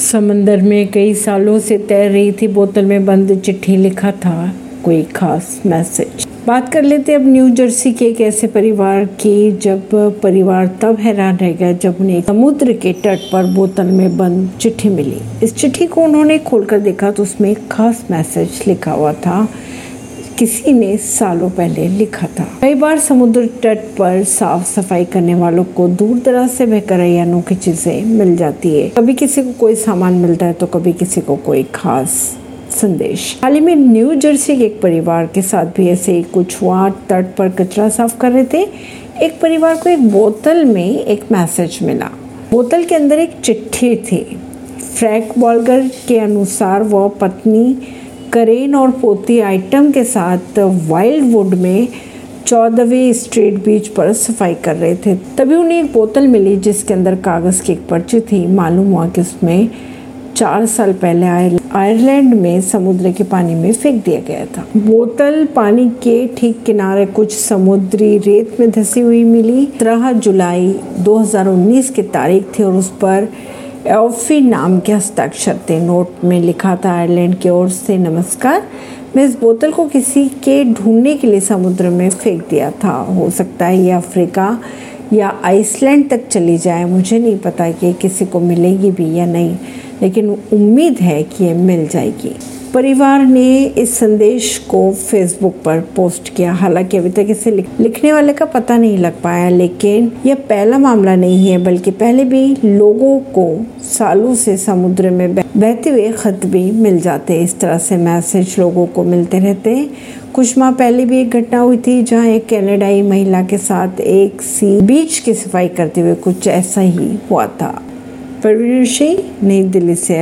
समंदर में कई सालों से तैर रही थी। बोतल में बंद चिट्ठी लिखा था, कोई खास मैसेज। बात कर लेते अब न्यू जर्सी के एक ऐसे परिवार की, जब परिवार तब हैरान रह गया जब उन्हें समुद्र के तट पर बोतल में बंद चिट्ठी मिली। इस चिट्ठी को उन्होंने खोलकर देखा तो उसमें एक खास मैसेज लिखा हुआ था किसी ने सालों पहले लिखा था। कई बार समुद्र तट पर साफ़ सफ़ाई करने वालों को दूर दराज से बहकर अनोखी चीज़ें मिल जाती है। कभी किसी को कोई सामान मिलता है तो कभी किसी को कोई खास संदेश। हाल ही में न्यू जर्सी के एक परिवार के साथ भी ऐसे ही कुछ हुआ तट पर कचरा साफ़ कर रहे थे। एक परिवार को एक बोतल में एक मैसेज मिला। बोतल के अंदर एक चिट्ठी थी। फ्रैंक बॉलगर के अनुसार वह पत्नी करेन और पोती आइटम के साथ वाइल्ड वुड में चौदहवीं स्ट्रीट बीच पर सफ़ाई कर रहे थे। तभी उन्हें एक बोतल मिली जिसके अंदर कागज़ की एक पर्ची थी। मालूम हुआ कि उसमें चार साल पहले आयरलैंड में समुद्र के पानी में फेंक दिया गया था। बोतल पानी के ठीक किनारे कुछ समुद्री रेत में धसी हुई मिली। तरह जुलाई 2019 की तारीख थी और उस पर एफी नाम के हस्ताक्षर थे। नोट में लिखा था आयरलैंड की ओर से नमस्कार। मैं इस बोतल को किसी के ढूँढने के लिए समुद्र में फेंक दिया था। हो सकता है ये अफ्रीका या आइसलैंड तक चली जाए। मुझे नहीं पता कि किसी को मिलेगी भी या नहीं, लेकिन उम्मीद है कि ये मिल जाएगी। परिवार ने इस संदेश को फेसबुक पर पोस्ट किया। हालाँकि अभी तक इसे लिखने वाले का पता नहीं लग पाया, लेकिन यह पहला मामला नहीं है, बल्कि पहले भी लोगों को सालों से समुद्र में बहते हुए खत भी मिल जाते इस तरह से मैसेज लोगों को मिलते रहते हैं। कुछ माह पहले भी एक घटना हुई थी, जहाँ एक कैनेडाई महिला के साथ एक सी बीच की सफ़ाई करते हुए कुछ ऐसा ही हुआ था। परवीन सिंह, नई दिल्ली से